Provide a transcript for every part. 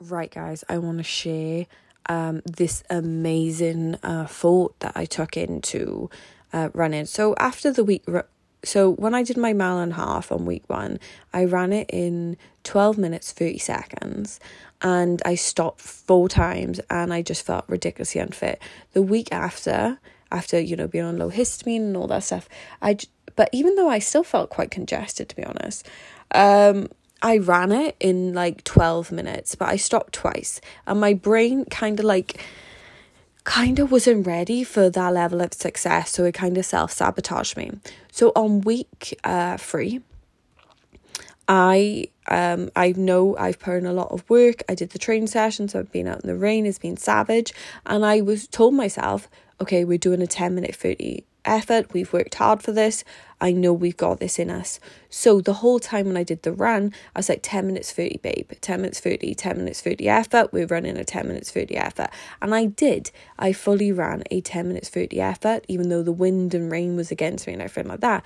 Right, guys, I want to share um, this amazing uh, thought that I took into uh, running. So after the week, so when I did my mile and half on week one, I ran it in 12 minutes, 30 seconds, and I stopped four times and I just felt ridiculously unfit. The week after, after, you know, being on low histamine and all that stuff, I, but even though I still felt quite congested, to be honest, um, I ran it in like 12 minutes, but I stopped twice. And my brain kind of like, kind of wasn't ready for that level of success. So it kind of self sabotaged me. So on week uh, three, I um I know I've put in a lot of work. I did the training sessions. I've been out in the rain. It's been savage, and I was told myself, okay, we're doing a ten minute thirty effort. We've worked hard for this. I know we've got this in us. So the whole time when I did the run, I was like 10 minutes 30, babe, 10 minutes 30, 10 minutes 30 effort. We're running a 10 minutes 30 effort. And I did. I fully ran a 10 minutes 30 effort, even though the wind and rain was against me and everything like that.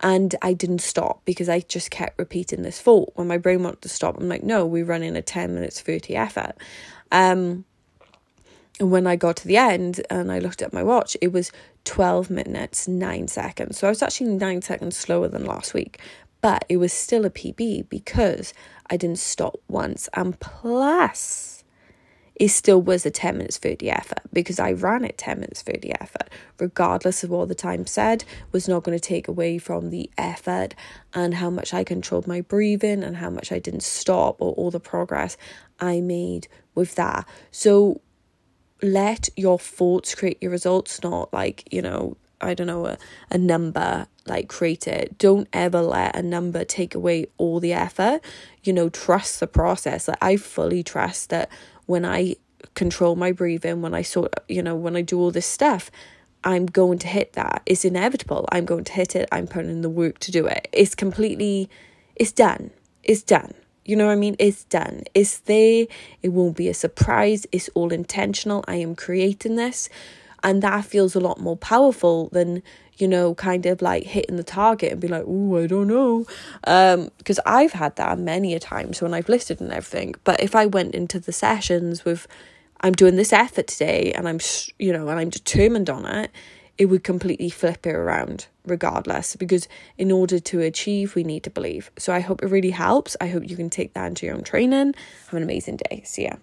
And I didn't stop because I just kept repeating this fault. When my brain wanted to stop, I'm like, no, we're running a 10 minutes 30 effort. Um, and when I got to the end and I looked at my watch, it was 12 minutes, 9 seconds. So I was actually 9 seconds slower than last week, but it was still a PB because I didn't stop once. And plus, it still was a 10 minutes 30 effort because I ran it 10 minutes 30 effort, regardless of what the time said, was not going to take away from the effort and how much I controlled my breathing and how much I didn't stop or all the progress I made with that. So let your thoughts create your results, not like, you know, I don't know, a, a number like create it. Don't ever let a number take away all the effort. You know, trust the process. Like I fully trust that when I control my breathing, when I sort you know, when I do all this stuff, I'm going to hit that. It's inevitable. I'm going to hit it. I'm putting in the work to do it. It's completely it's done. It's done. You know what I mean? It's done. It's there. It won't be a surprise. It's all intentional. I am creating this. And that feels a lot more powerful than, you know, kind of like hitting the target and be like, oh, I don't know. Um, because I've had that many a times when I've listed and everything. But if I went into the sessions with, I'm doing this effort today and I'm, you know, and I'm determined on it, it would completely flip it around regardless because in order to achieve we need to believe. So i hope it really helps. I hope you can take that into your own training. Have an amazing day. See ya